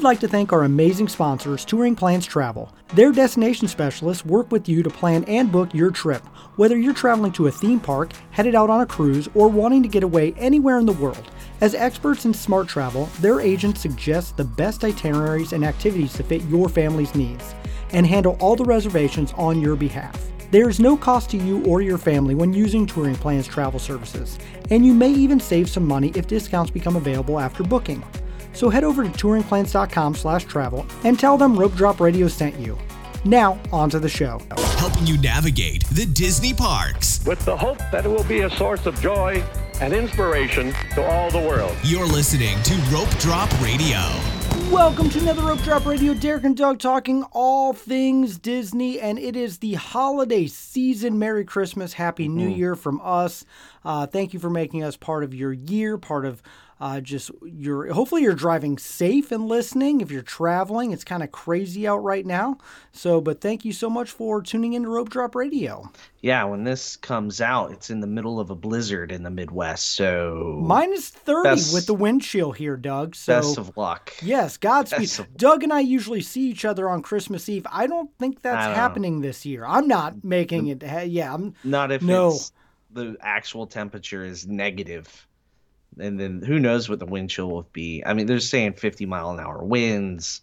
would like to thank our amazing sponsors, Touring Plans Travel. Their destination specialists work with you to plan and book your trip, whether you're traveling to a theme park, headed out on a cruise, or wanting to get away anywhere in the world. As experts in smart travel, their agents suggest the best itineraries and activities to fit your family's needs and handle all the reservations on your behalf. There is no cost to you or your family when using Touring Plans travel services, and you may even save some money if discounts become available after booking. So head over to touringplans.com slash travel and tell them Rope Drop Radio sent you. Now, on to the show. Helping you navigate the Disney parks. With the hope that it will be a source of joy and inspiration to all the world. You're listening to Rope Drop Radio. Welcome to another Rope Drop Radio. Derek and Doug talking all things Disney, and it is the holiday season. Merry Christmas, Happy New Year from us. Uh, thank you for making us part of your year, part of uh, just your. Hopefully, you're driving safe and listening. If you're traveling, it's kind of crazy out right now. So, but thank you so much for tuning in to Rope Drop Radio. Yeah, when this comes out, it's in the middle of a blizzard in the Midwest. So Minus 30 Best- with the wind chill here, Doug. So best of luck. Yes, Godspeed. Of- Doug and I usually see each other on Christmas Eve. I don't think that's don't know. happening this year. I'm not making it. ha- Yeah, I'm. Not if No. it's the actual temperature is negative. And then who knows what the wind chill will be. I mean, they're saying 50 mile an hour winds.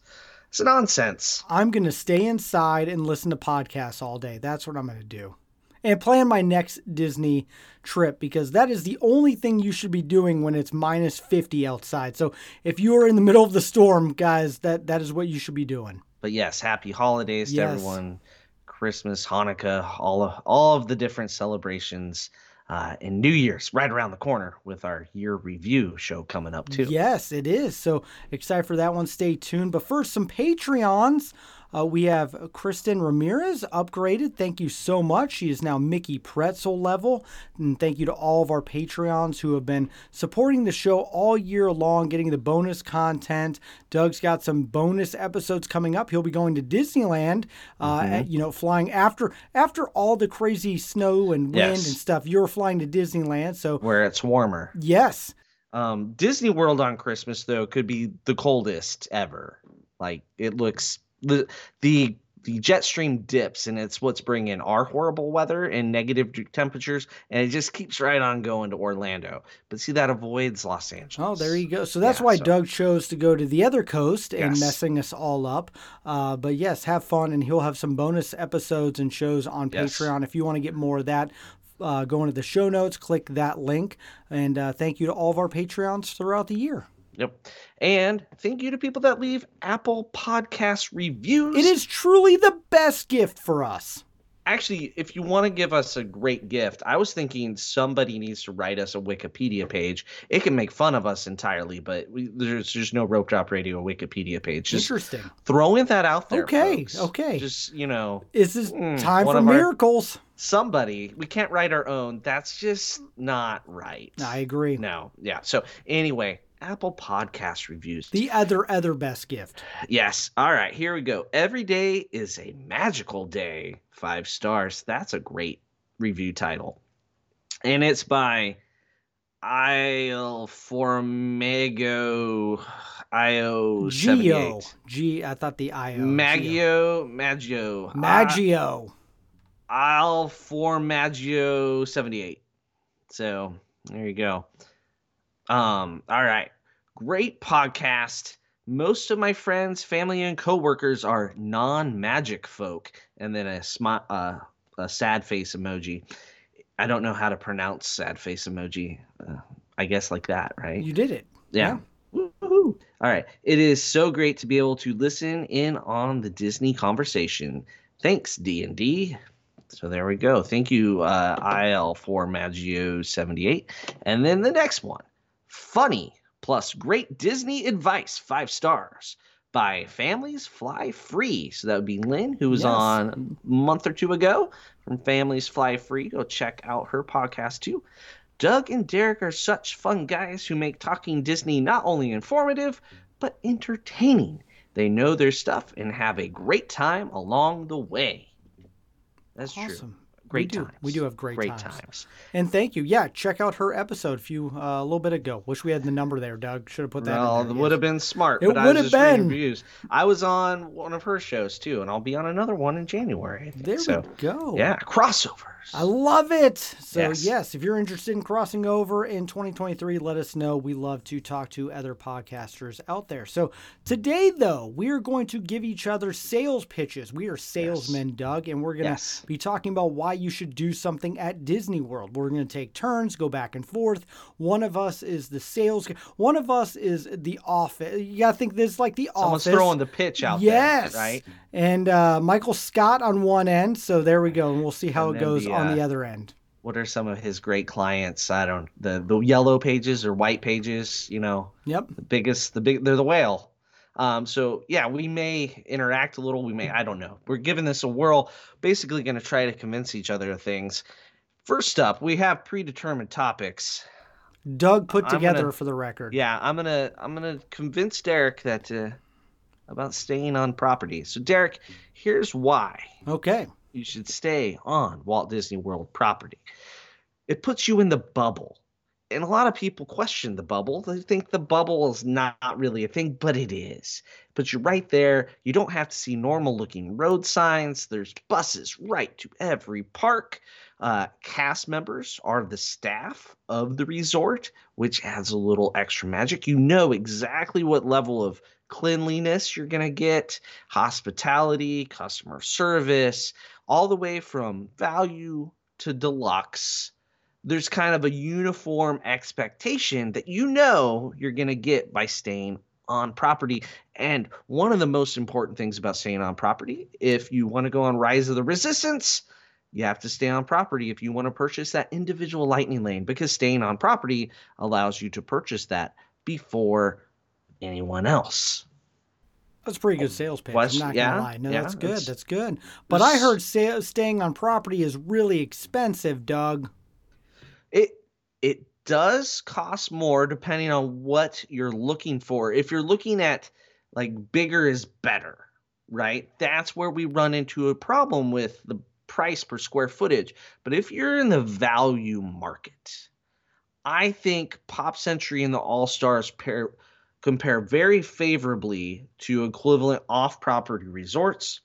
It's nonsense. I'm gonna stay inside and listen to podcasts all day. That's what I'm gonna do, and plan my next Disney trip because that is the only thing you should be doing when it's minus 50 outside. So if you are in the middle of the storm, guys, that that is what you should be doing. But yes, happy holidays to Yes. everyone. Christmas, Hanukkah, all of all of the different celebrations, uh, and New Year's right around the corner with our year review show coming up too. Yes, it is. So excited for that one. Stay tuned. But first, some Patreons. Uh, we have Kristen Ramirez upgraded. Thank you so much. She is now Mickey Pretzel level. And thank you to all of our Patreons who have been supporting the show all year long, getting the bonus content. Doug's got some bonus episodes coming up. He'll be going to Disneyland, uh, Mm-hmm. you know, flying after after all the crazy snow and wind Yes. and stuff. You're flying to Disneyland, so Where it's warmer. yes, Um, Disney World on Christmas though could be the coldest ever. Like it looks the the the jet stream dips and it's what's bringing our horrible weather and negative temperatures and it just keeps right on going to Orlando. But see that avoids Los Angeles. Oh, there you go. So that's Yeah, why so- Doug chose to go to the other coast and Yes. messing us all up. Uh, but yes, have fun, and he'll have some bonus episodes and shows on Yes. Patreon. If you want to get more of that, uh, go into the show notes, click that link, and uh, thank you to all of our Patreons throughout the year. Yep. And thank you to people that leave Apple Podcast reviews. It is truly the best gift for us. actually, if you want to give us a great gift, I was thinking somebody needs to write us a Wikipedia page. It can make fun of us entirely, but we, there's just no Rope Drop Radio Wikipedia page. Just Interesting. throwing that out there. Okay, folks. okay. Just you know, This is Mm, time for of our- miracles. somebody we can't write our own. That's just not right. I agree. No, yeah. So anyway, Apple Podcast reviews. The other other best gift. Yes. All right, here we go. Every day is a magical day. Five stars. That's a great review title. And it's by Il Formago IO Geo. G. I thought the I O. Maggio Maggio Maggio. I'll for Maggio 78. So there you go. Um, all right. Great podcast. Most of my friends, family, and coworkers are non-magic folk. And then a smi- uh, a sad face emoji. I don't know how to pronounce sad face emoji. Uh, I guess like that, right? You did it. Yeah. Woohoo. All right. It is so great to be able to listen in on the Disney conversation. Thanks, D&D. So there we go. Thank you, uh, IL for Maggio78. And then the next one, funny plus great Disney advice, five stars by Families Fly Free. So that would be Lynn, who was Yes. on a month or two ago from Families Fly Free. Go check out her podcast too. Doug and Derek are such fun guys who make talking Disney not only informative, but entertaining. They know their stuff and have a great time along the way. That's true. Great we times. We do have great, great times. times. And thank you. Yeah, check out her episode a few uh, a little bit ago. Wish we had the number there, Doug. Should have put that. Well, in it would have been smart. It but I would was have been. Reviews. I was on one of her shows too, and I'll be on another one in January. There so, we go. Yeah, crossovers. I love it. So, yes. Yes. if you're interested in crossing over in 2023, let us know. We love to talk to other podcasters out there. So, today, though, we are going to give each other sales pitches. We are salesmen, Doug, and we're going to Yes. be talking about why you should do something at Disney World. We're going to take turns, go back and forth. One of us is the sales, one of us is the office. You got to think this is like the Someone's office. throwing the pitch out yes. there, right? And uh, Michael Scott on one end. So, there we go. And we'll see how And it goes the, on the uh, other end. What are some of his great clients? I don't the the yellow pages or white pages. You know, Yep. the biggest, the big, they're the whale. Um, so yeah, we may interact a little. We may, I don't know. We're giving this a whirl. Basically, going to try to convince each other of things. First up, we have predetermined topics. Doug put together gonna- for the record. Yeah, I'm gonna I'm gonna convince Derek that uh, about staying on property. So Derek, here's why Okay. you should stay on Walt Disney World property. It puts you in the bubble. And a lot of people question the bubble. They think the bubble is not really a thing, but it is. But you're right there. You don't have to see normal looking road signs. There's buses right to every park. Uh, cast members are the staff of the resort, which adds a little extra magic. You know exactly what level of cleanliness you're going to get, hospitality, customer service, all the way from value to deluxe. There's kind of a uniform expectation that you know you're going to get by staying on property. And one of the most important things about staying on property, if you want to go on Rise of the Resistance, you have to stay on property if you want to purchase that individual lightning lane because staying on property allows you to purchase that before anyone else. That's a pretty good oh, sales pitch. I'm not yeah, gonna lie. No, yeah, that's good. That's good. But I heard staying on property is really expensive, Doug. It it does cost more depending on what you're looking for. If you're looking at like bigger is better, right? That's where we run into a problem with the price per square footage. But if you're in the value market, I think Pop Century and the All Stars pair compare very favorably to equivalent off-property resorts,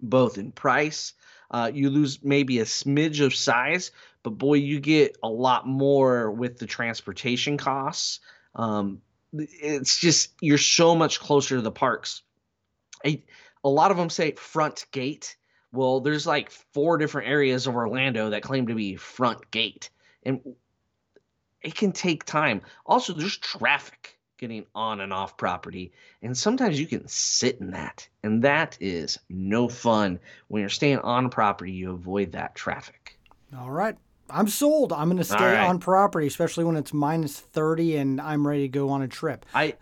both in price. Uh, you lose maybe a smidge of size, but boy, you get a lot more with the transportation costs. Um, it's just you're so much closer to the parks. I, a lot of them say front gate. Well, there's like four different areas of Orlando that claim to be front gate, and it can take time. Also, there's traffic getting on and off property, and sometimes you can sit in that, and that is no fun. When you're staying on property, you avoid that traffic. All right. I'm sold. I'm going to stay right. on property, especially when it's minus 30 and I'm ready to go on a trip. I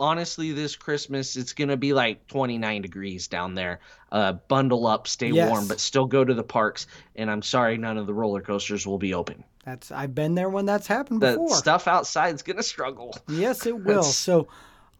honestly, this Christmas, it's gonna be like 29 degrees down there. Uh, bundle up, stay Yes. warm, but still go to the parks. And I'm sorry, none of the roller coasters will be open. That's I've been there when that's happened The before. stuff outside's gonna struggle. Yes, it will. So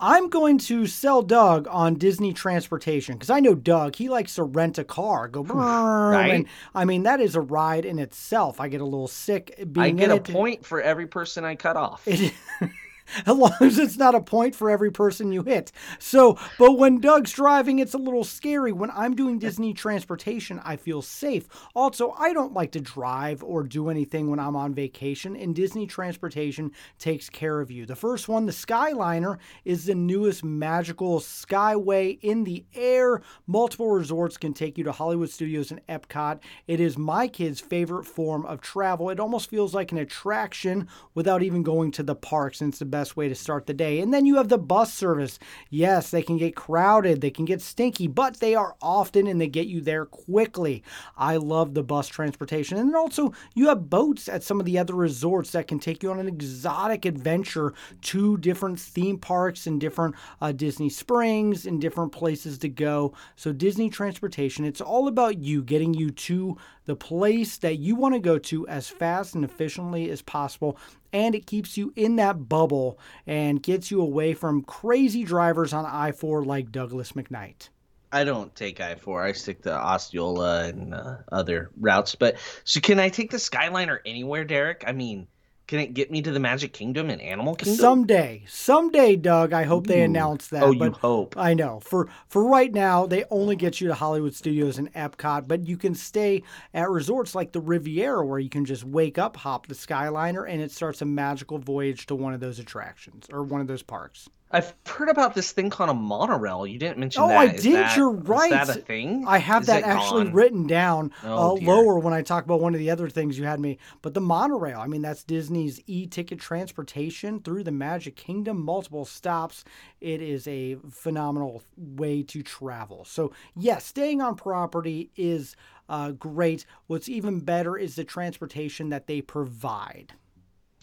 I'm going to sell Doug on Disney transportation because I know Doug. He likes to rent a car, go hmm, brrrr, Right. and I mean that is a ride in itself. I get a little sick being I get a it. point for every person I cut off. As long as it's not a point for every person you hit. So, but when Doug's driving, it's a little scary. When I'm doing Disney transportation, I feel safe. Also, I don't like to drive or do anything when I'm on vacation, and Disney transportation takes care of you. The first one, the Skyliner, is the newest magical skyway in the air. Multiple resorts can take you to Hollywood Studios and Epcot. It is my kids' favorite form of travel. It almost feels like an attraction without even going to the parks, and it's the best way to start the day. And then you have the bus service. Yes, they can get crowded, they can get stinky, but they are often and they get you there quickly. I love the bus transportation. And then also, you have boats at some of the other resorts that can take you on an exotic adventure to different theme parks and different uh, Disney Springs and different places to go. So, Disney transportation, it's all about you getting you to the place that you want to go to as fast and efficiently as possible. And it keeps you in that bubble and gets you away from crazy drivers on I 4 like Douglas McKnight. I don't take I four. I stick to Osceola and uh, other routes. But so can I take the Skyliner anywhere, Derek? I mean, can it get me to the Magic Kingdom and Animal Kingdom? Someday, someday, Doug. I hope they Ooh. announce that. Oh, you hope. I know. For for right now, they only get you to Hollywood Studios and Epcot, but you can stay at resorts like the Riviera, where you can just wake up, hop the Skyliner, and it starts a magical voyage to one of those attractions or one of those parks. I've heard about this thing called a monorail. You didn't mention Oh, that. Oh, I Is did. that- You're right. is that a thing? I have Is that actually gone? written down Oh, uh, lower when I talk about one of the other things you had me. But the monorail, I mean, that's Disney's e-ticket transportation through the Magic Kingdom, multiple stops. It is a phenomenal way to travel. So yes, staying on property is uh, great. What's even better is the transportation that they provide.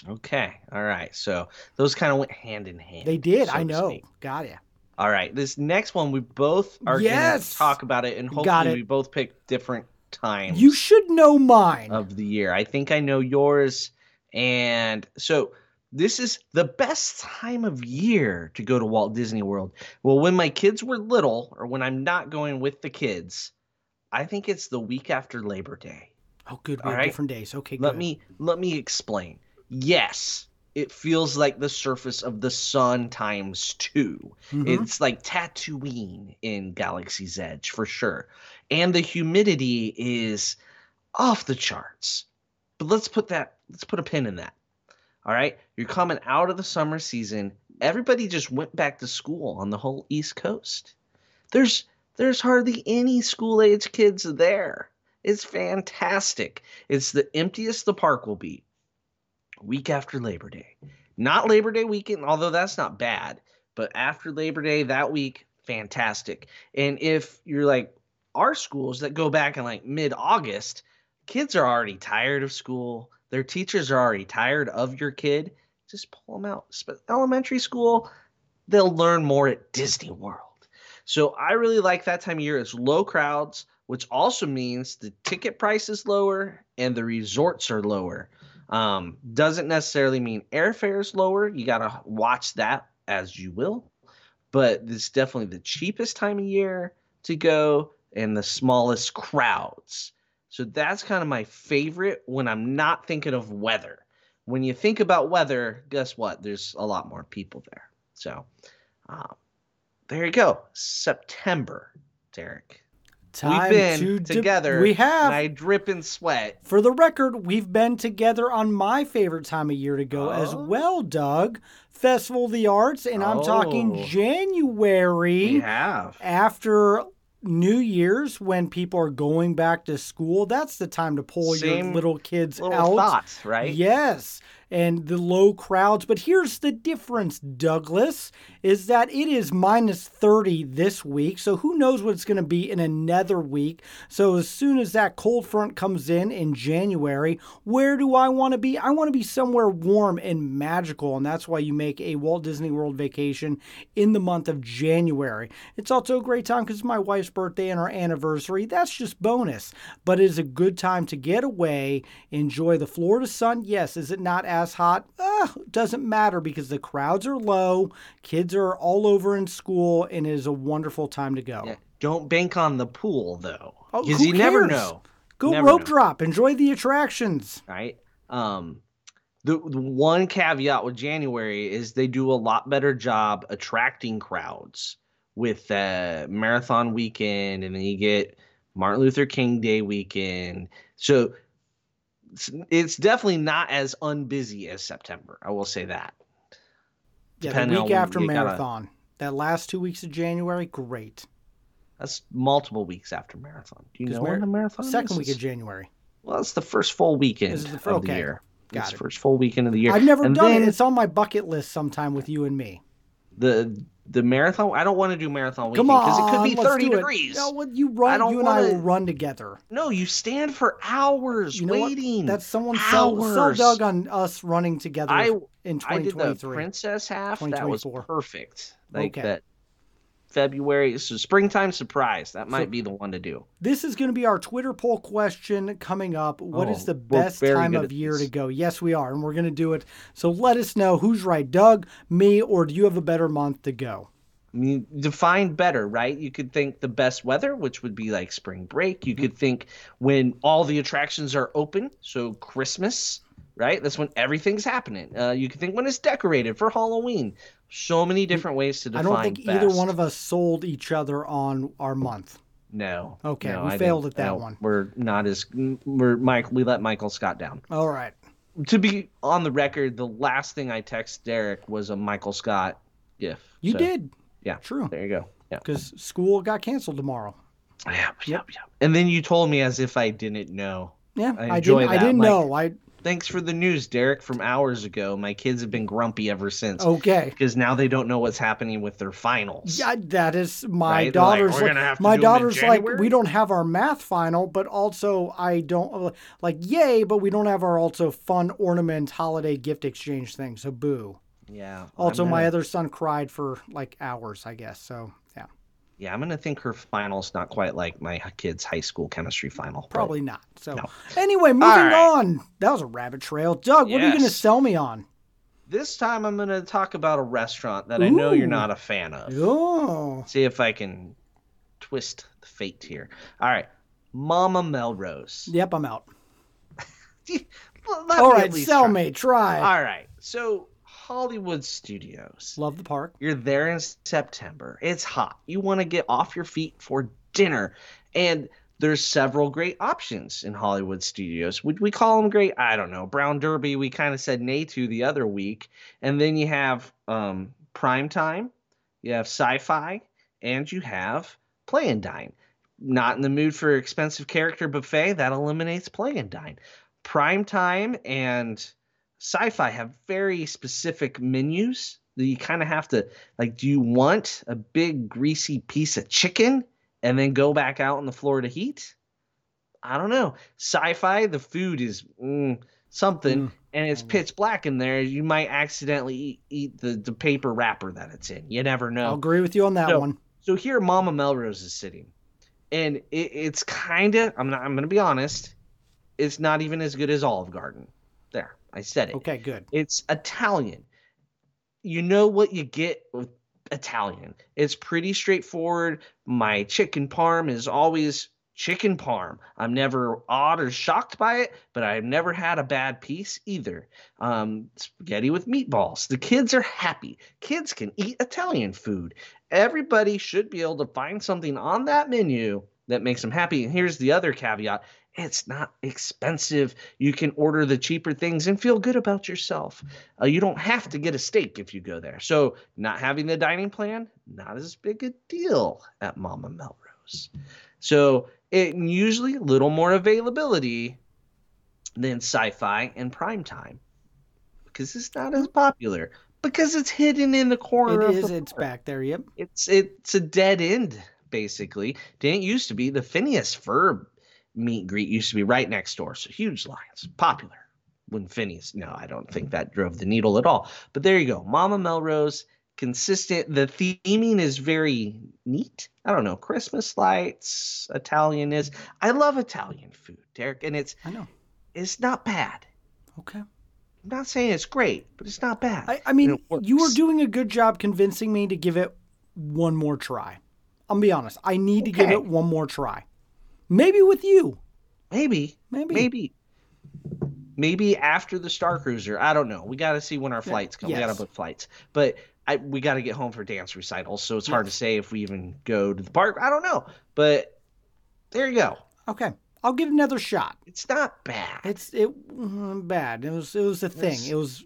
Okay. All right. So those kind of went hand in hand. They did. so I know. speak. Got ya. All right. This next one, we both are Yes. going to talk about it, and hopefully it. we both pick different times. You should know mine. of the year. I think I know yours. And so this is the best time of year to go to Walt Disney World. Well, when my kids were little, or when I'm not going with the kids, I think it's the week after Labor Day. oh, good. We all have right. different days. Okay, Let good. me let me explain. Yes, it feels like the surface of the sun times 2 Mhm. It's like Tatooine in Galaxy's Edge for sure. And the humidity is off the charts. But let's put that let's put a pin in that. All right? You're coming out of the summer season. Everybody just went back to school on the whole East Coast. There's there's hardly any school age kids there. It's fantastic. It's the emptiest the park will be. Week after Labor Day. Not Labor Day weekend, although that's not bad, but after Labor Day that week, fantastic. And if you're like our schools that go back in like mid August, kids are already tired of school. Their teachers are already tired of your kid. Just pull them out. Elementary school, they'll learn more at Disney World. So I really like that time of year. It's low crowds, which also means the ticket price is lower and the resorts are lower. Um, doesn't necessarily mean airfare is lower. You got to watch that as you will. But it's definitely the cheapest time of year to go and the smallest crowds. So that's kind of my favorite when I'm not thinking of weather. When you think about weather, guess what? There's a lot more people there. So um, there you go. September, Derek. Time We've been to together. we have. And I drip in sweat. For the record, we've been together on my favorite time of year to go as Oh. well, Doug. Festival of the Arts, and I'm talking Oh. January We have. after New Year's when people are going back to school. That's the time to pull your little kids Little out. thoughts, right? Yes, and the low crowds. But here's the difference, Douglas, is that it is minus 30 this week. So who knows what it's going to be in another week. So as soon as that cold front comes in in January, where do I want to be? I want to be somewhere warm and magical. And that's why you make a Walt Disney World vacation in the month of January. It's also a great time because it's my wife's birthday and our anniversary. That's just bonus. But it is a good time to get away, enjoy the Florida sun. Yes, is it not as hot? Uh, doesn't matter because the crowds are low, kids are all over in school, and it is a wonderful time to go. Yeah. Don't bank on the pool though, Oh, because who you never know. Go Never rope know. drop, enjoy the attractions. right? Um, the, the one caveat with January is they do a lot better job attracting crowds with uh, marathon weekend, and then you get Martin Luther King Day weekend. So it's, it's definitely not as unbusy as September. I will say that. Yeah, the Depending on week after you gotta- marathon. That last two weeks of January, great. That's multiple weeks after marathon. Do you know mar- when the marathon Second is? week of January. Well, it's the first full weekend Is the fir- of the year. Got it's it. the first full weekend of the year. I've never And done then- it. It's on my bucket list sometime with you and me. The the marathon. I don't want to do marathon weekend because it could be thirty degrees. No, well, you run. you and I wanna- will run together. No, you stand for hours You know what? waiting. That's someone sell Hours. Doug on us running together I- in I did the 2023. princess half. That was perfect. Like Okay. that February. So springtime surprise. That might be the one to do. This is going to be our Twitter poll question coming up. What is Oh, the best time of year to go? Yes, we are, and we're going to do it. So let us know who's right, Doug, me, or do you have a better month to go? I mean, define better, right? You could think the best weather, which would be like spring break. You could think when all the attractions are open, so Christmas, right? That's when everything's happening. Uh, you could think when it's decorated for Halloween. So many different ways to define. I don't think best. either one of us sold each other on our month. No. Okay, no, we I failed at that No, one. We're not as we're Mike. We let Michael Scott down. All right. To be on the record, the last thing I texted Derek was a Michael Scott gif. You So, did. Yeah. True. There you go. Yeah. Because school got canceled tomorrow. Yeah, yeah, yeah. And then you told me as if I didn't know. Yeah, I I, didn't. I didn't like- know. I Thanks for the news, Derek, from hours ago. My kids have been grumpy ever since okay. because now they don't know what's happening with their finals. Yeah, that is my Right? Like, daughter's. "We're like, to my do 'em in daughter's like, we don't have our math final, but also I don't like, yay, but we don't have our also fun ornament holiday gift exchange thing. So boo. Yeah. Also, my gonna- other son cried for like hours, I guess. So yeah, I'm gonna think her final's not quite like my kid's high school chemistry final. probably not. So No. anyway, moving right. on. That was a rabbit trail. Doug, what are you going to sell me on? This time I'm going to talk about a restaurant that I know you're not a fan of. Oh, See if I can twist the fate here. All right. Mama Melrose. yep, I'm out. Let All me right, sell try. me. Try. All right. So, Hollywood Studios. Love the park. You're there in September. It's hot. You want to get off your feet for dinner. And there's several great options in Hollywood studios. Would we call them great? I don't know. Brown Derby, we kind of said nay to the other week. And then you have um, Prime Time, you have Sci Fi, and you have Play and Dine. Not in the mood for expensive character buffet, that eliminates Play and Dine. Prime Time and Sci Fi have very specific menus that you kind of have to, like, do you want a big greasy piece of chicken? and then go back out on the floor to heat? I don't know. Sci-fi, the food is mm, something, Mm. and it's pitch black in there. You might accidentally eat, eat the, the paper wrapper that it's in. You never know. I'll agree with you on that So- one. So here, Mama Melrose is sitting, and it, it's kind of. I'm not. I'm going to be honest. It's not even as good as Olive Garden. I said it. Okay, good. It's Italian. You know what you get with Italian. It's pretty straightforward. My chicken parm is always chicken parm. I'm never awed or shocked by it, but I've never had a bad piece either. Um, spaghetti with meatballs. The kids are happy. Kids can eat Italian food. Everybody should be able to find something on that menu that makes them happy. And here's the other caveat it's not expensive. You can order the cheaper things and feel good about yourself. Uh, you don't have to get a steak if you go there. So, not having the dining plan, not as big a deal at Mama Melrose. So, it usually a little more availability than sci-fi and prime time because it's not as popular because it's hidden in the corner It of is. It's back there. Yep. It's it's a dead end basically. Didn't used to be the Phineas Ferb meet and greet used to be right next door, so huge lines, popular. When Phineas, no, I don't think that drove the needle at all. But there you go, Mama Melrose, consistent. The theming is very neat. I don't know, Christmas lights, Italian is. I love Italian food, Derek, and it's I know. it's not bad. Okay. I'm not saying it's great, but it's not bad. I, I mean, you were doing a good job convincing me to give it one more try. I'll be honest. I need to give it one more try. Maybe with you. Maybe. Maybe. Maybe. Maybe after the Star Cruiser. I don't know. We got to see when our flights come. We got to book flights. But I we got to get home for dance recitals, so it's hard to say if we even go to the park. I don't know. But there you go. Okay. I'll give it another shot. It's not bad. It's it mm, bad. It was it was a thing. Yes. It was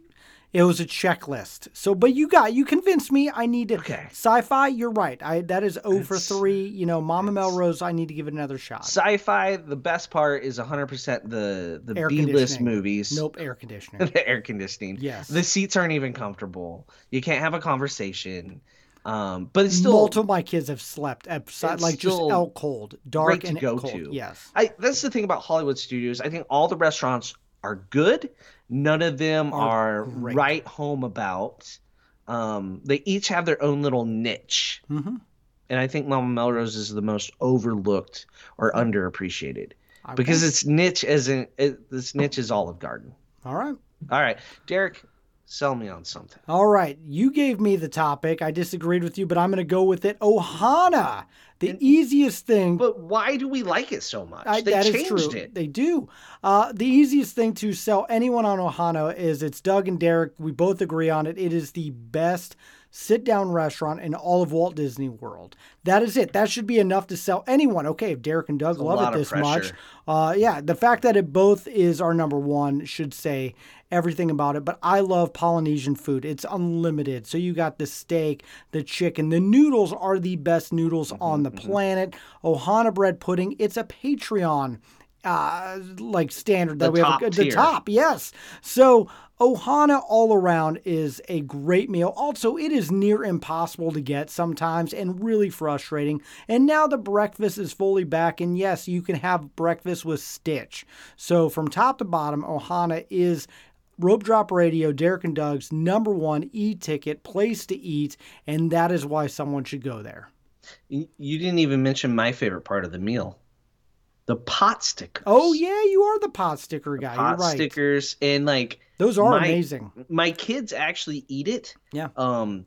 it was a checklist. So, but you got you convinced me. I need to. Okay. Sci-fi. You're right. I that is O for three. You know, Mama Melrose. I need to give it another shot. Sci-fi. The best part is 100% the the Air B-list movies. Nope. Air conditioner. the air conditioning. Yes. The seats aren't even comfortable. You can't have a conversation. Um, but it's still Multiple of my kids have slept at It's like just out cold, dark great to and go cold. to. Yes. I that's the thing about Hollywood studios. I think all the restaurants are good. None of them Are are, right home about. Um, they each have their own little niche, Mm-hmm. and I think Mama Melrose is the most overlooked or underappreciated because its niche isn't. It, this niche is Olive Garden. all right. All right, Derek, Sell me on something. All right, you gave me the topic. I disagreed with you, but I'm going to go with it. Ohana, the easiest thing. But why do we like it so much? I, they that is changed true. it. They do. Uh, the easiest thing to sell anyone on Ohana is it's Doug and Derek. We both agree on it. It is the best sit down restaurant in all of Walt Disney World. That is it. That should be enough to sell anyone. Okay, if Derek and Doug love it this much, uh, yeah, the fact that it both is our number one should say everything about it. But I love Polynesian food. It's unlimited. So you got the steak, the chicken, the noodles are the best noodles Mm-hmm, on the planet. Ohana bread pudding. It's a Patreon uh like standard that The we have top a, the top yes so ohana all around is a great meal also it is near impossible to get sometimes and really frustrating and now the breakfast is fully back and yes you can have breakfast with stitch so from top to bottom ohana is Rope Drop Radio, Derek and Doug's number one e ticket place to eat, and that is why someone should go there. You didn't even mention my favorite part of the meal. The pot stickers. Oh yeah, you are the pot sticker guy. pot You're right. stickers and like Those are my- amazing. my kids actually eat it. Yeah. Um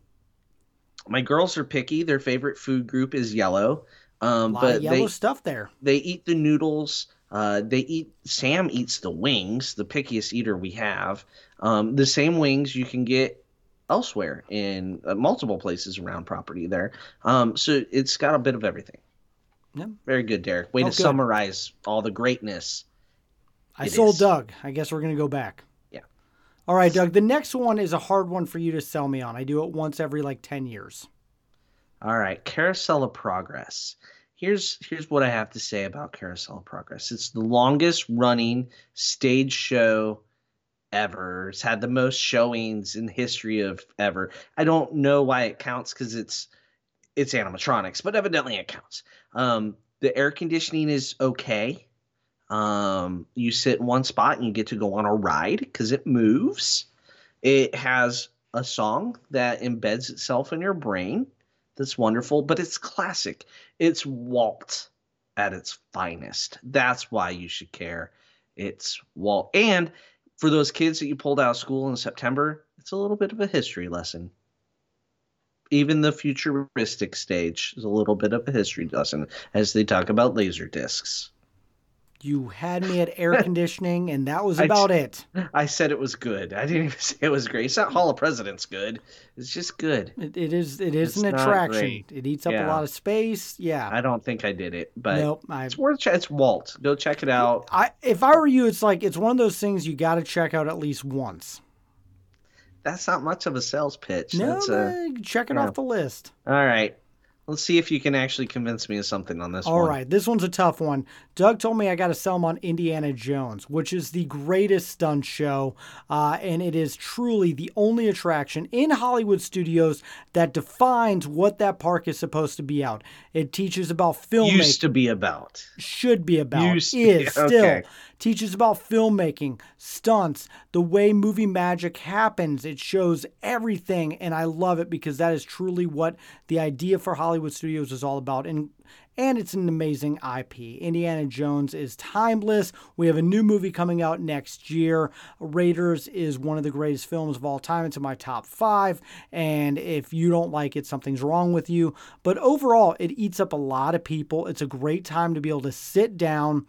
my girls are picky. Their favorite food group is yellow. Um A lot but of yellow they stuff there. they eat the noodles. Uh, they eat. Sam eats the wings, the pickiest eater we have. Um, the same wings you can get elsewhere in uh, multiple places around property there. Um, so it's got a bit of everything. Yeah. Very good, Derek. Way Oh, to good. summarize all the greatness. I sold is. Doug. I guess we're gonna go back. Yeah. All right, Doug. The next one is a hard one for you to sell me on. I do it once every like ten years. All right, Carousel of Progress. Here's here's what I have to say about Carousel of Progress. It's the longest running stage show ever. It's had the most showings in history of ever. I don't know why it counts because it's it's animatronics, but evidently it counts. Um, the air conditioning is okay. Um, you sit in one spot and you get to go on a ride because it moves. It has a song that embeds itself in your brain. That's wonderful, but it's classic. It's Walt at its finest. That's why you should care. It's Walt. And for those kids that you pulled out of school in September, it's a little bit of a history lesson. Even the futuristic stage is a little bit of a history lesson as they talk about laser discs. You had me at air conditioning, and that was about it. I said it was good. I didn't even say it was great. It's not Hall of Presidents good. It's just good. It, it is. It is It's an attraction. great. It eats up a lot of space. Yeah. I don't think I did it, but nope. It's worth. Ch- it's Walt. Go check it out. I. If I were you, it's like it's one of those things you got to check out at least once. That's not much of a sales pitch. No, a, check it yeah. off the list. all right. Let's see if you can actually convince me of something on this All one. right, this one's a tough one. Doug told me I got to sell him on Indiana Jones, which is the greatest stunt show, uh, and it is truly the only attraction in Hollywood studios that defines what that park is supposed to be out. It teaches about filmmaking Used to be about. should be about Used to be- is still okay. Teaches about filmmaking stunts the way movie magic happens it shows everything and i love it because that is truly what the idea for hollywood studios is all about and and it's an amazing IP. Indiana Jones is timeless. We have a new movie coming out next year. Raiders is one of the greatest films of all time. It's in my top five. And if you don't like it, something's wrong with you. But overall, it eats up a lot of people. It's a great time to be able to sit down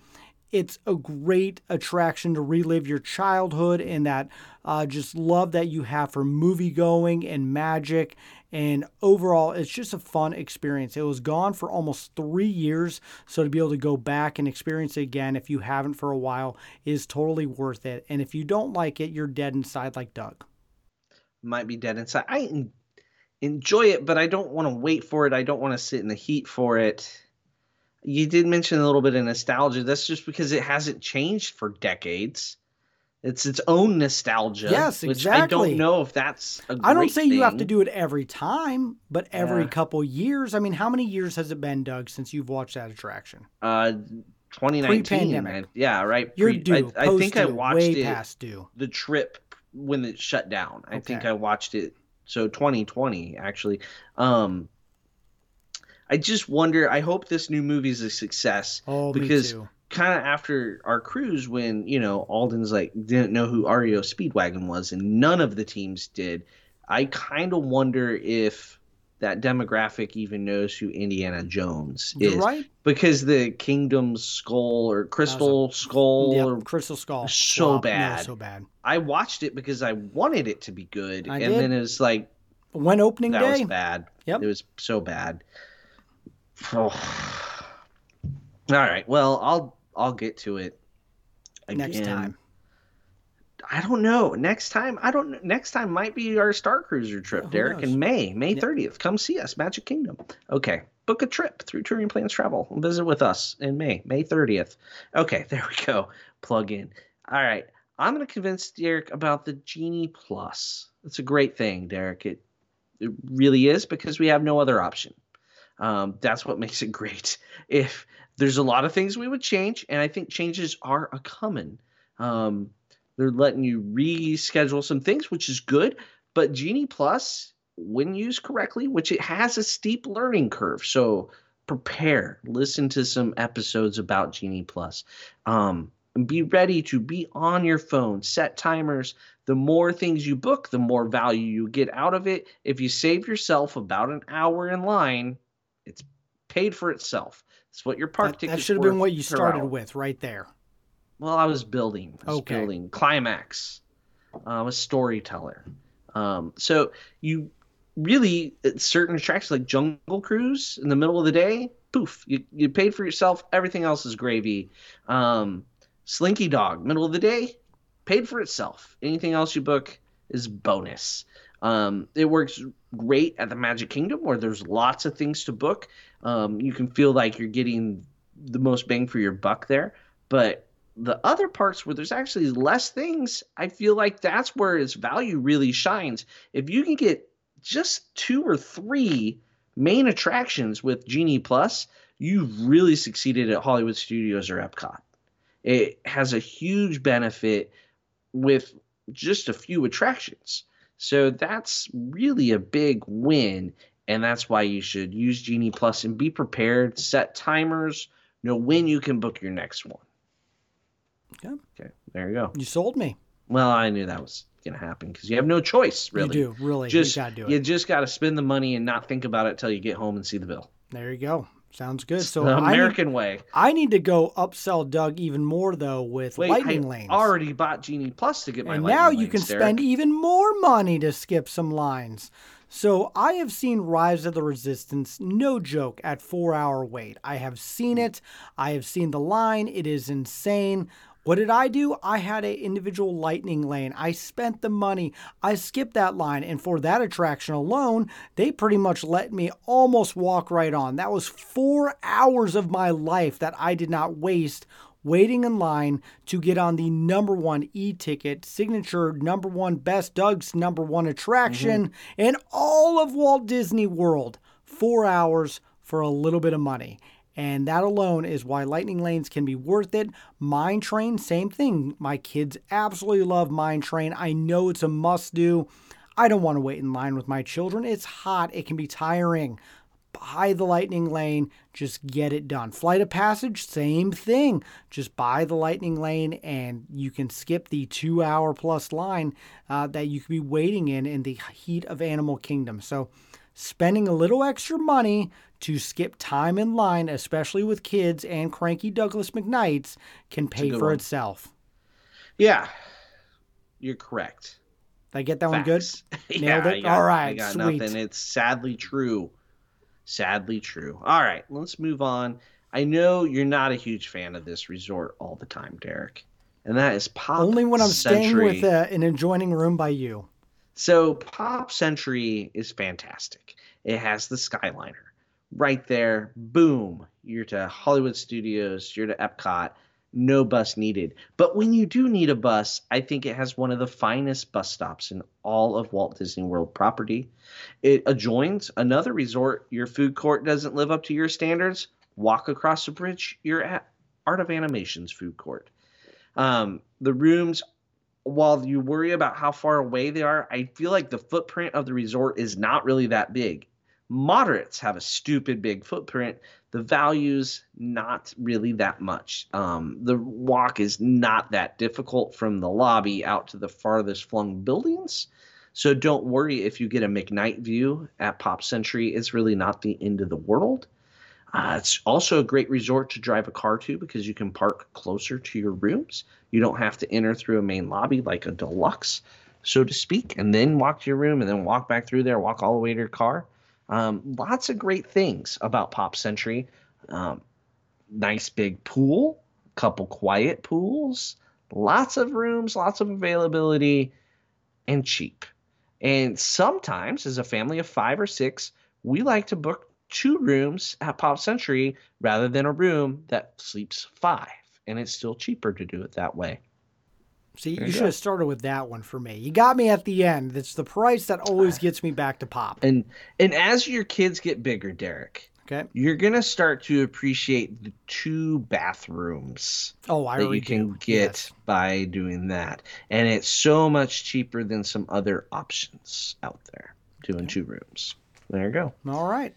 it's a great attraction to relive your childhood and that uh, just love that you have for movie going and magic. And overall, it's just a fun experience. It was gone for almost three years. So to be able to go back and experience it again, if you haven't for a while, is totally worth it. And if you don't like it, you're dead inside like Doug. Might be dead inside. I enjoy it, but I don't want to wait for it. I don't want to sit in the heat for it. You did mention a little bit of nostalgia. That's just because it hasn't changed for decades. It's its own nostalgia. Yes, which I don't know if that's I don't great say you have to do it every time, but every Yeah. couple years. I mean, how many years has it been, Doug, since you've watched that attraction? Uh, 2019. Pre-pandemic. I- Yeah, right. You're Pre- due. I, I think I watched way it past due. the trip when it shut down. I think I watched it. So 2020 actually. Um, I just wonder. I hope this new movie is a success Oh, because kind of after our cruise when you know Alden's like didn't know who REO Speedwagon was, and none of the teams did. I kind of wonder if that demographic even knows who Indiana Jones You're is, right. because the Kingdom Skull or Crystal Skull Yep, or Crystal Skull. so no, bad. so bad. I watched it because I wanted it to be good, I and did. then it was like When opening that day, was bad. Yep. It was so bad. All right. Well, I'll I'll get to it again. next time. I don't know. Next time, I don't. Next time might be our Star Cruiser trip, oh, Who Derek, knows? in May, May Yeah. thirtieth. Come see us, Magic Kingdom. Okay, book a trip through Touring Plans Travel. Visit with us in May, May thirtieth. Okay, there we go. Plug in. All right, I'm gonna convince Derek about the Genie Plus. It's a great thing, Derek. It it really is because we have no other option. Um, that's what makes it great. If there's a lot of things we would change, and I think changes are a coming. Um, they're letting you reschedule some things, which is good. But Genie Plus, when used correctly, which it has a steep learning curve, so prepare. Listen to some episodes about Genie Plus. Um, and be ready to be on your phone. Set timers. The more things you book, the more value you get out of it. If you save yourself about an hour in line, it's paid for itself. It's what your park That, ticket that should have been what you started with right there. well, I was building. I was Okay. building climax. Uh, I'm a storyteller. Um, so you really at certain attractions like Jungle Cruise in the middle of the day, poof, you, you paid for yourself. Everything else is gravy. Um, Slinky Dog, middle of the day, paid for itself. Anything else you book is bonus. Um, it works great at the Magic Kingdom where there's lots of things to book. Um, you can feel like you're getting the most bang for your buck there. But the other parts where there's actually less things, I feel like that's where its value really shines. If you can get just two or three main attractions with Genie Plus, you've really succeeded at Hollywood Studios or Epcot. It has a huge benefit with just a few attractions. So that's really a big win. And that's why you should use Genie Plus and be prepared, set timers, know when you can book your next one. Okay. Okay, there you go. You sold me. Well, I knew that was going to happen because you have no choice, really. You do, really. Just you got to do it. you just got to spend the money and not think about it till you get home and see the bill. There you go. Sounds good. So the I need, American way. I need to go upsell Doug even more though with Wait, lightning I lanes. already bought Genie Plus to get my and now you lanes, can Derek. spend even more money to skip some lines. So I have seen Rise of the Resistance, no joke, at four hour wait. I have seen it. I have seen the line. It is insane. What did I do? I had an individual lightning lane. I spent the money. I skipped that line, and for that attraction alone, they pretty much let me almost walk right on. That was four hours of my life that I did not waste waiting in line to get on the number one e-ticket signature number one best doug's number one attraction mm-hmm. in all of walt disney world four hours for a little bit of money and that alone is why lightning lanes can be worth it. Mine train same thing. My kids absolutely love mine train. I know it's a must do i don't want to wait in line with my children. It's hot. It can be tiring. Buy the lightning lane, just get it done. Flight of Passage, same thing. Just buy the lightning lane and you can skip the two hour plus line uh, that you could be waiting in in the heat of Animal Kingdom. So, spending a little extra money to skip time in line, especially with kids and cranky Douglas McKnights, can pay for one. itself. Yeah, you're correct. Did I get that one good? Facts. Nailed yeah, it? Got, All right, sweet. nothing. It's sadly true. Sadly true. All right, let's move on. I know you're not a huge fan of this resort all the time, Derek, and that is Pop. Only when I'm staying with uh, an adjoining room by you. So Pop Century is fantastic. It has the Skyliner right there. Boom, you're to Hollywood Studios. You're to Epcot. No bus needed. But when you do need a bus, I think it has one of the finest bus stops in all of Walt Disney World property. It adjoins another resort. Your food court doesn't live up to your standards. Walk across the bridge. You're at Art of Animation's food court. Um, the rooms while you worry about how far away they are, I feel like the footprint of the resort is not really that big. Moderates have a stupid big footprint. The value's not really that much. Um, the walk is not that difficult from the lobby out to the farthest flung buildings. So don't worry if you get a McKnight view at Pop Century. It's really not the end of the world. Uh, it's also a great resort to drive a car to because you can park closer to your rooms. You don't have to enter through a main lobby like a deluxe, so to speak, and then walk to your room and then walk back through there, walk all the way to your car. Um, lots of great things about Pop Century. Um, nice big pool, couple quiet pools, lots of rooms, lots of availability, and cheap. And sometimes, as a family of five or six, we like to book two rooms at Pop Century rather than a room that sleeps five. And it's still cheaper to do it that way. See, you, you should have started with that one for me. You got me at the end. It's the price that always gets me back to pop. And and as your kids get bigger, Derek, okay, you're gonna start to appreciate the two bathrooms. Oh, I that you can do. get yes. by doing that, and it's so much cheaper than some other options out there. Doing okay. two rooms. There you go. All right.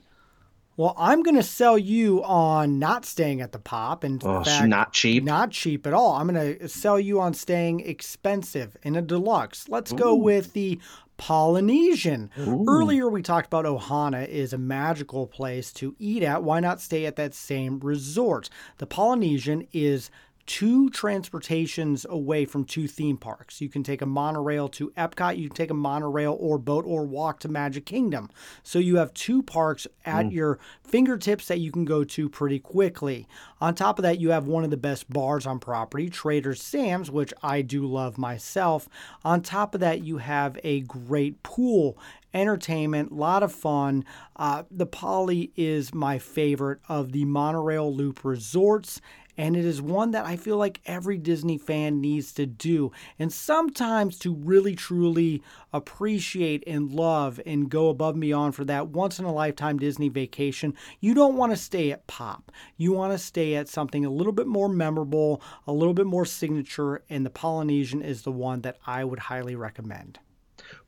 Well, I'm going to sell you on not staying at the pop, and oh, fact, not cheap, not cheap at all. I'm going to sell you on staying expensive in a deluxe. Let's Ooh. go with the Polynesian. Ooh. Earlier, we talked about Ohana is a magical place to eat at. Why not stay at that same resort? The Polynesian is two transportations away from two theme parks. You can take a monorail to Epcot, you can take a monorail or boat or walk to Magic Kingdom. So you have two parks at mm. your fingertips that you can go to pretty quickly. On top of that, you have one of the best bars on property, Trader Sam's, which I do love myself. On top of that, you have a great pool entertainment, a lot of fun. Uh, the Poly is my favorite of the monorail loop resorts and it is one that I feel like every Disney fan needs to do. And sometimes to really truly appreciate and love and go above and beyond for that once in a lifetime Disney vacation, you don't want to stay at Pop. You want to stay at something a little bit more memorable, a little bit more signature, and the Polynesian is the one that I would highly recommend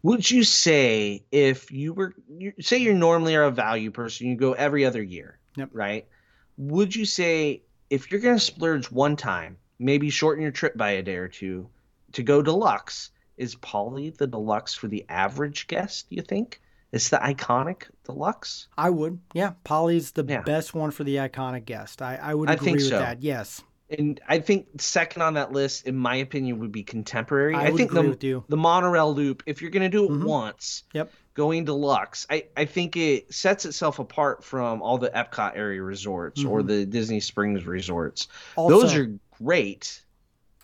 would you say if you were you, say you normally are a value person you go every other year yep. right would you say if you're going to splurge one time, maybe shorten your trip by a day or two to go deluxe, is Poly the deluxe for the average guest, do you think? It's the iconic deluxe? I would. Yeah. Poly's the yeah. best one for the iconic guest. I, I would agree I with so. that. Yes. And I think second on that list, in my opinion, would be contemporary. I, I think the, the monorail loop, if you're going to do it mm-hmm. once, yep going deluxe, I, I think it sets itself apart from all the Epcot area resorts mm-hmm. or the Disney Springs resorts. Also, Those are great.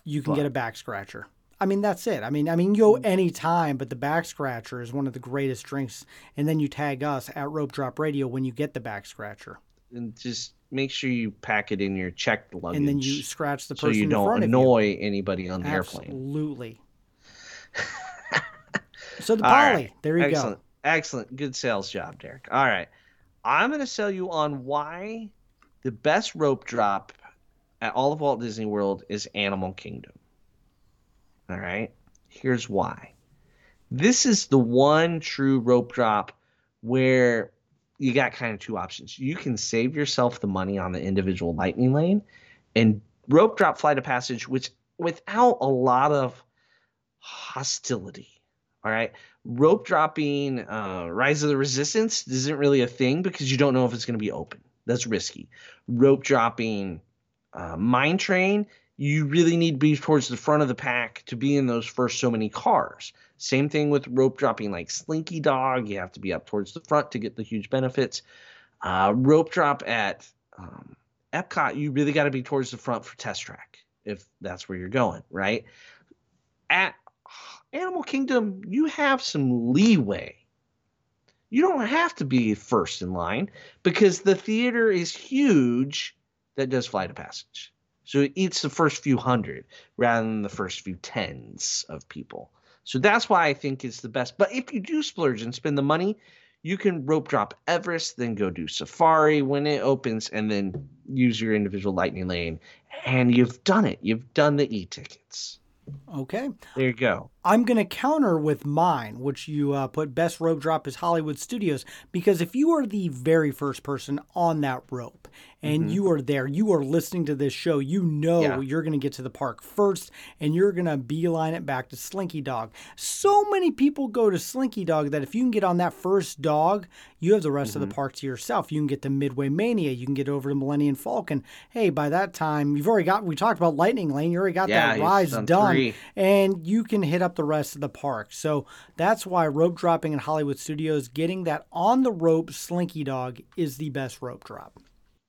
You can but... get a back scratcher. I mean, that's it. I mean, I mean, you go any time, but the back scratcher is one of the greatest drinks. And then you tag us at Rope Drop Radio when you get the back scratcher. And just make sure you pack it in your checked luggage. And then you scratch the person so you don't annoy anybody on the Absolutely. airplane. Absolutely. So the poly, right. there you Excellent. go. Excellent. Good sales job, Derek. All right. I'm going to sell you on why the best rope drop at all of Walt Disney World is Animal Kingdom. All right. Here's why. This is the one true rope drop where you got kind of two options. You can save yourself the money on the individual lightning lane and rope drop flight of passage, which without a lot of hostility all right. Rope dropping uh, Rise of the Resistance isn't really a thing because you don't know if it's going to be open. That's risky. Rope dropping uh, Mine Train, you really need to be towards the front of the pack to be in those first so many cars. Same thing with rope dropping like Slinky Dog. You have to be up towards the front to get the huge benefits. Uh, rope drop at um, Epcot, you really got to be towards the front for Test Track if that's where you're going, right? At Animal Kingdom, you have some leeway. You don't have to be first in line because the theater is huge that does flight of passage. So it eats the first few hundred rather than the first few tens of people. So that's why I think it's the best. But if you do splurge and spend the money, you can rope drop Everest, then go do Safari when it opens, and then use your individual lightning lane. And you've done it. You've done the e tickets. Okay. There you go. I'm going to counter with mine, which you uh, put best rope drop is Hollywood Studios, because if you are the very first person on that rope and you are there, you are listening to this show, you know Yeah. you're going to get to the park first and you're going to beeline it back to Slinky Dog. So many people go to Slinky Dog that if you can get on that first dog, you have the rest of the park to yourself. You can get to Midway Mania, you can get over to Millennium Falcon. Hey, by that time, you've already got, we talked about Lightning Lane, you already got Yeah, that rise done done three. and you can hit up the rest of the park. So that's why rope dropping in Hollywood Studios, getting that on the rope slinky dog is the best rope drop.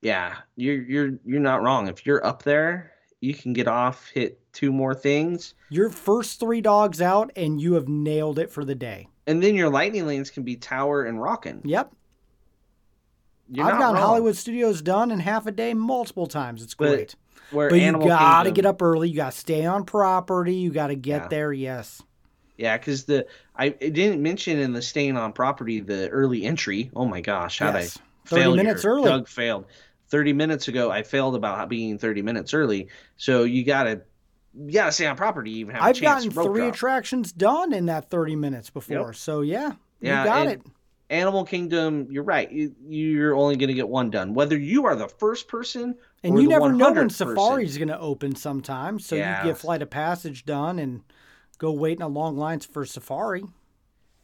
Yeah, you're you're you're not wrong. If you're up there, you can get off, hit two more things, Your first three dogs out, and you have nailed it for the day. and then your lightning lanes can be tower and rockin'. Yep. You're I've wrong. Hollywood Studios done in half a day multiple times. It's But great. Where But you got to get up early. You got to stay on property. You got to get Yeah. there. Yes. Yeah, because the I didn't mention in the staying on property the early entry. Oh my gosh, how Yes. I 30 failure. minutes early. Doug failed. Thirty minutes ago, I failed about being thirty minutes early. So you gotta you gotta stay on property. Even have a I've gotten three drop. attractions done in that 30 minutes before. Yep. So, yeah, Yeah, you got it. Animal Kingdom, you're right. You, you're only gonna get one done. Whether you are the first person And or you never know when 100th person. Safari's going to open sometimes. So Yeah. you get Flight of Passage done and go wait in a long lines for Safari.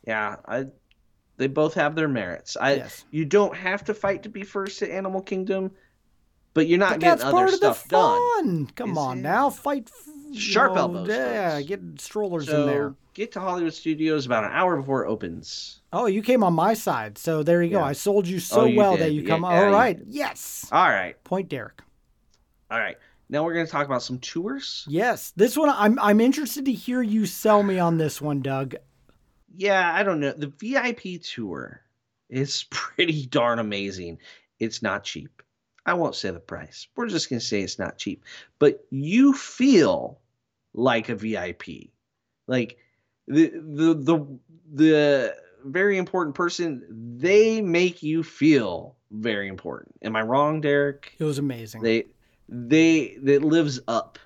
Yeah, I. They both have their merits. I. Yes. You don't have to fight to be first at Animal Kingdom, but you're not But getting other part of the stuff done. fun. Come Is on it? now, fight. Sharp know, elbows, Yeah, get strollers So in there. Get to Hollywood Studios about an hour before it opens. Oh, you came on my side. So there you go. Yeah. I sold you so Oh, you well did. that you Yeah, come. yeah, All right. Yes. All right, Point Derek. all right. Now we're going to talk about some tours. Yes. This one, I'm, I'm interested to hear you sell me on this one, Doug. Yeah, I don't know. The VIP tour is pretty darn amazing. It's not cheap. I won't say the price. We're just going to say it's not cheap. But you feel like a VIP. Like the the the the very important person, they make you feel very important. Am I wrong, Derek? It was amazing. They they that lives up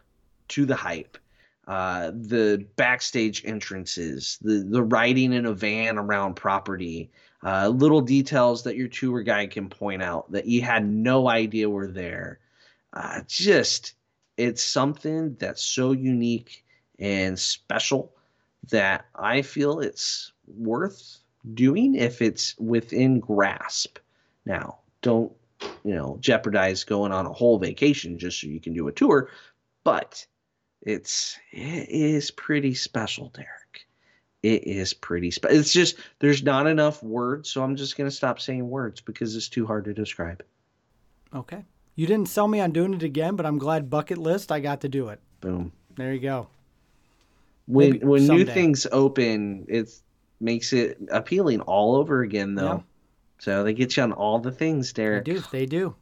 to the hype. Uh, the backstage entrances, the the riding in a van around property, uh, little details that your tour guide can point out that you had no idea were there. Uh, just it's something that's so unique and special that I feel it's worth doing if it's within grasp. Now, don't you know jeopardize going on a whole vacation just so you can do a tour, but it's it is pretty special, Derek. It is pretty special. It's just there's not enough words, so I'm just gonna stop saying words because it's too hard to describe. Okay. You didn't sell me on doing it again, but I'm glad bucket list I got to do it. Boom. There you go. When Maybe when new things open, it makes it appealing all over again, though. Yeah. So they get you on all the things, They Derek. do. They do.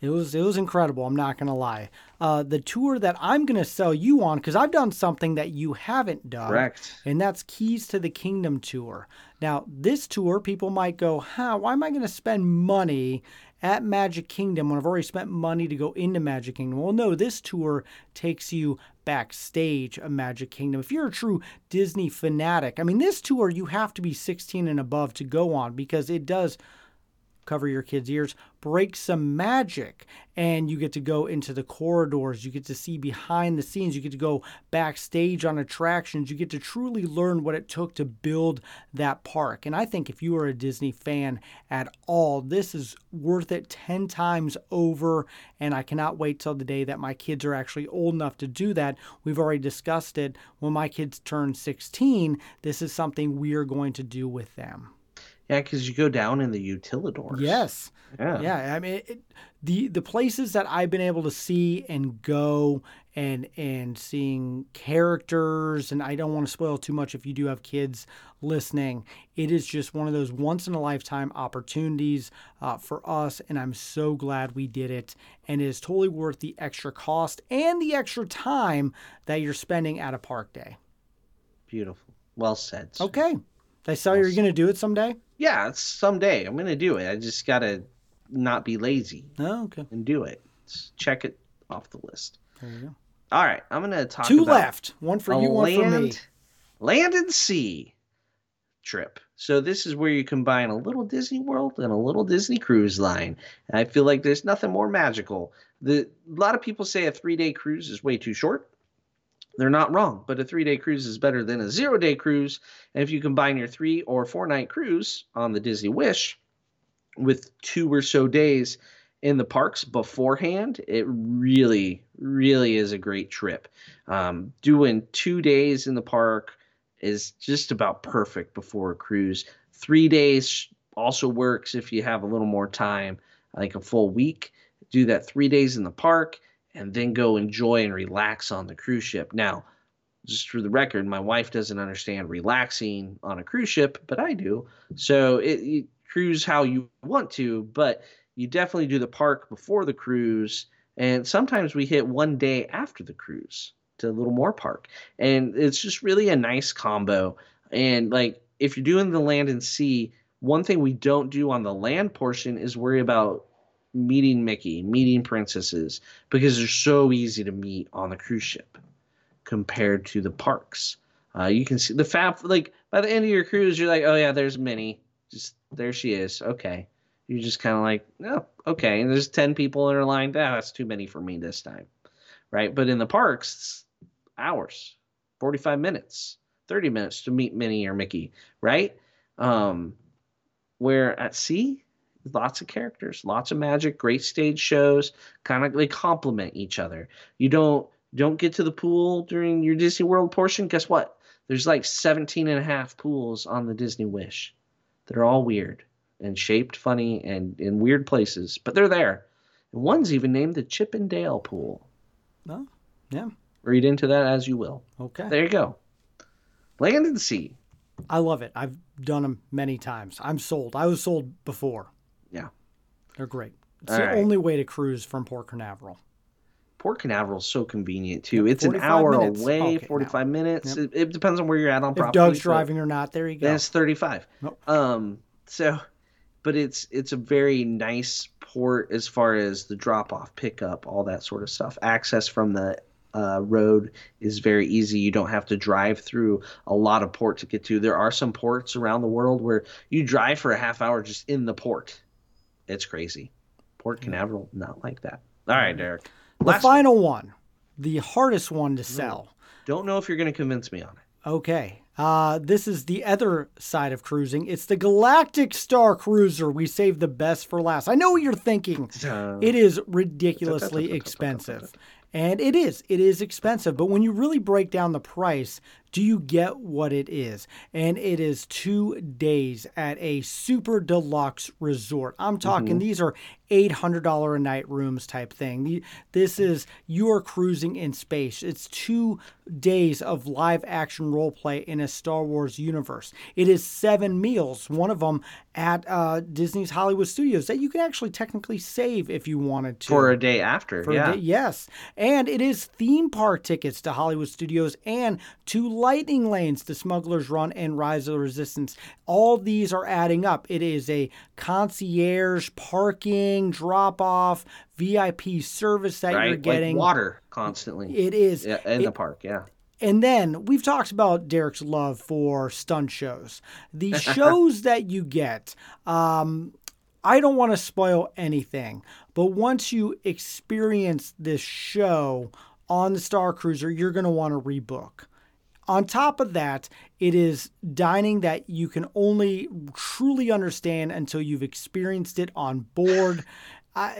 It was it was incredible. I'm not gonna lie. Uh, the tour that I'm gonna sell you on because I've done something that you haven't done. Correct. And that's Keys to the Kingdom tour. Now, this tour, people might go, huh, why am I going to spend money at Magic Kingdom when I've already spent money to go into Magic Kingdom? Well, no, this tour takes you backstage of Magic Kingdom. If you're a true Disney fanatic, I mean, this tour you have to be 16 and above to go on because it does cover your kids' ears, break some magic, and you get to go into the corridors. You get to see behind the scenes. You get to go backstage on attractions. You get to truly learn what it took to build that park. And I think if you are a Disney fan at all, this is worth it 10 times over. And I cannot wait till the day that my kids are actually old enough to do that. We've already discussed it. When my kids turn 16, this is something we are going to do with them. Yeah, because you go down in the utilidors. Yes. Yeah. Yeah, I mean it, the the places that I've been able to see and go and and seeing characters and I don't want to spoil too much if you do have kids listening. It is just one of those once in a lifetime opportunities uh, for us, and I'm so glad we did it. And it is totally worth the extra cost and the extra time that you're spending at a park day. Beautiful. Well said. sir. Okay, I saw you're going to do it someday. Yeah, it's someday. I'm gonna do it. I just gotta not be lazy Oh, okay. and do it. Just check it off the list. There you go. All right, I'm gonna talk Two left. One for you, one for me. land land and sea trip. So this is where you combine a little Disney World and a little Disney Cruise Line. And I feel like there's nothing more magical. The a lot of people say a three day cruise is way too short. They're not wrong, but a three day cruise is better than a zero day cruise. And if you combine your three or four night cruise on the Disney Wish with two or so days in the parks beforehand, it really, really is a great trip. Um, doing two days in the park is just about perfect before a cruise. Three days also works if you have a little more time, like a full week. Do that three days in the park and then go enjoy and relax on the cruise ship. Now, just for the record, my wife doesn't understand relaxing on a cruise ship, but I do. So it, you cruise how you want to, but you definitely do the park before the cruise. And sometimes we hit one day after the cruise to a little more Park. And it's just really a nice combo. And like if you're doing the land and sea, one thing we don't do on the land portion is worry about meeting Mickey, meeting princesses, because they're so easy to meet on the cruise ship compared to the parks. Uh, you can see the fab like by the end of your cruise, you're like, oh yeah, there's Minnie. Just there she is. Okay. You're just kind of like, oh, okay. And there's ten people in her line. Ah, that's too many for me this time, right? But in the parks, hours, 45 minutes, 30 minutes to meet Minnie or Mickey, right? Um, where at sea, lots of characters, lots of magic, great stage shows, kind of they complement each other. You don't don't get to the pool during your Disney World portion, guess what? There's like 17 and a half pools on the Disney Wish. They're all weird and shaped funny and in weird places, but they're there. And one's even named the Chip 'n' Dale pool. Oh, yeah. Read into that as you will. Okay. There you go. Land and sea. I love it. I've done them many times. I'm sold. I was sold before. They're great. It's All the right. only way to cruise from Port Canaveral. Port Canaveral is so convenient too. Yep, it's an hour minutes. away, Okay, now. 45 minutes. Yep. It, it depends on where you're at on property. If. Doug's driving or not, there you go. It's 35. Nope. Um, so, but it's it's a very nice port as far as the drop off, pickup, all that sort of stuff. Access from the uh, road is very easy. You don't have to drive through a lot of port to get to. There are some ports around the world where you drive for a half hour just in the port. It's crazy. Port Canaveral, not like that. All right, Derek. the Last final one, the hardest one to sell. Don't know if you're going to convince me on it. Okay. Uh, this is the other side of cruising. It's the Galactic Star Cruiser. We saved the best for last. I know what you're thinking. Uh, It is ridiculously expensive. And it is. It is expensive. But when you really break down the price, do you get what it is? And it is two days at a super deluxe resort. I'm talking, these are $800 a night rooms type thing. This is, you are cruising in space. It's two days of live action role play in a Star Wars universe. It is seven meals, one of them at uh, Disney's Hollywood Studios that you can actually technically save if you wanted to. for a day after. For a yeah. day- yes. And it is theme park tickets to Hollywood Studios and to Lightning Lanes to Smuggler's Run and Rise of the Resistance. All these are adding up. It is a concierge parking, drop off, VIP service that right? you're getting. like water constantly. It is. yeah, in It- the park. Yeah. and then we've talked about Derek's love for stunt shows. The shows that you get, um, I don't want to spoil anything, but once you experience this show on the Star Cruiser, you're going to want to rebook. On top of that, it is dining that you can only truly understand until you've experienced it on board.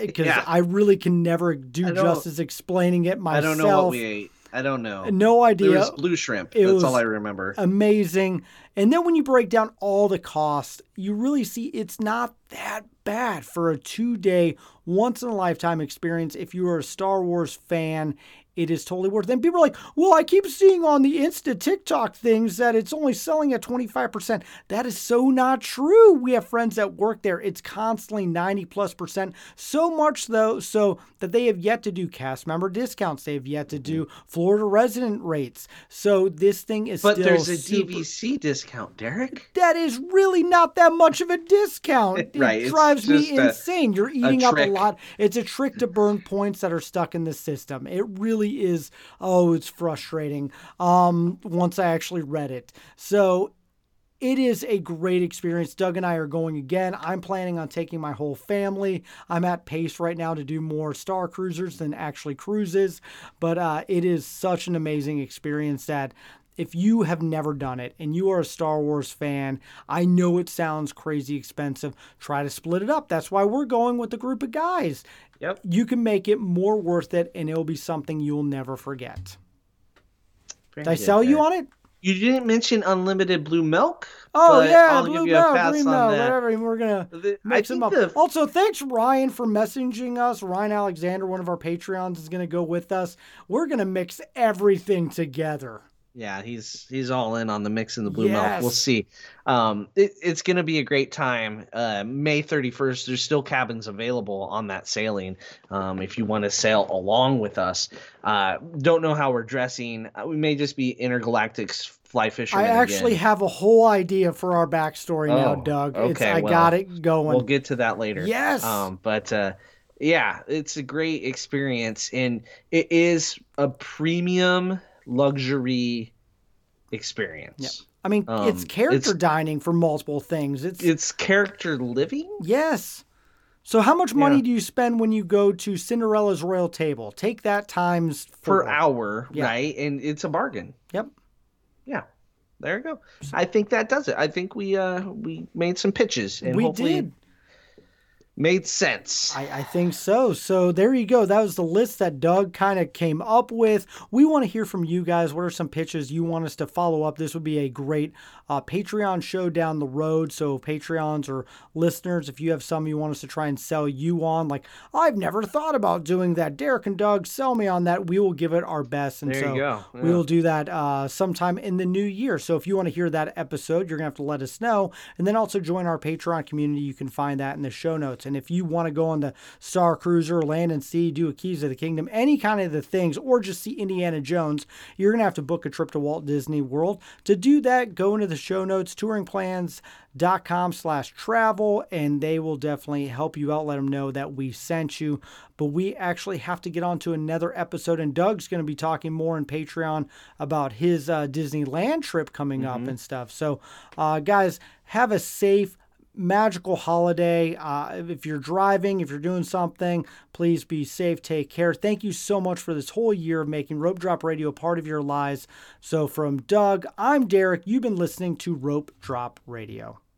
Because Yeah. I really can never do justice explaining it myself. I don't know what we ate. I don't know. No idea. There was blue shrimp. It That's all I remember. amazing. And then when you break down all the costs, you really see it's not that bad for a two day, once in a lifetime experience. If you are a Star Wars fan, it is totally worth it. And people are like, well, I keep seeing on the Insta TikTok things that it's only selling at 25%. That is so not true. We have friends that work there. It's constantly 90 plus percent. So much, though, so that they have yet to do cast member discounts. They have yet to do Florida resident rates. So this thing is but there's a super- DVC discount Derek. That is really not that much of a discount. It Right, it's drives me a- insane. You're eating up a lot. It's a trick to burn points that are stuck in the system. It really is. Oh, it's frustrating. Um, once I actually read it. So it is a great experience. Doug and I are going again. I'm planning on taking my whole family. I'm at pace right now to do more Star Cruisers than actually cruises, but uh, it is such an amazing experience that if you have never done it and you are a Star Wars fan, I know it sounds crazy expensive. Try to split it up. That's why we're going with a group of guys. Yep. You can make it more worth it and it'll be something you'll never forget. Did I sell you on it? You didn't mention unlimited blue milk. Oh yeah, I'll blue give you milk, green milk, that. whatever. We're gonna The- mix them up. the- Also, thanks Ryan for messaging us. Ryan Alexander, one of our Patreons, is gonna go with us. We're gonna mix everything together. Yeah, he's he's all in on the mix and the blue milk. We'll see. Um, it, it's gonna be a great time. Uh, May thirty first. There's still cabins available on that sailing. Um, if you want to sail along with us. Uh, don't know how we're dressing. Uh, We may just be intergalactic fly fishermen. I actually again. have a whole idea for our backstory now, Oh, Doug. it's, okay, I well, got it going. We'll get to that later. Yes. Um, but uh, yeah, it's a great experience, and it is a premium luxury experience. Yep. I mean, um, it's character it's- dining for multiple things. It's It's character living. yes. So, how much money Yeah. do you spend when you go to Cinderella's Royal Table? Take that times per hour, Yeah. right? And it's a bargain. Yep. Yeah. There you go. I think that does it. I think we uh we made some pitches and we hopefully did. Made sense. I, I think so. So there you go. That was the list that Doug kind of came up with. We want to hear from you guys. What are some pitches you want us to follow up? This would be a great uh, Patreon show down the road. So Patreons or listeners, if you have some you want us to try and sell you on, like I've never thought about doing that. Derek and Doug, sell me on that. We will give it our best. And There so go. we will do that uh, sometime in the new year. So if you want to hear that episode, you're going to have to let us know. And then also join our Patreon community. You can find that in the show notes. And if you want to go on the Star Cruiser, land and sea, do a Keys of the Kingdom, any kind of the things, or just see Indiana Jones, you're going to have to book a trip to Walt Disney World. To do that, go into the show notes, touringplans.com slash travel, and they will definitely help you out. Let them know that we sent you. But we actually have to get on to another episode, and Doug's going to be talking more in Patreon about his uh, Disneyland trip coming up and stuff. So, uh, guys, have a safe, magical holiday. Uh, if you're driving, if you're doing something, please be safe. Take care. Thank you so much for this whole year of making Rope Drop Radio a part of your lives. So, from Doug, I'm Derek. You've been listening to Rope Drop Radio.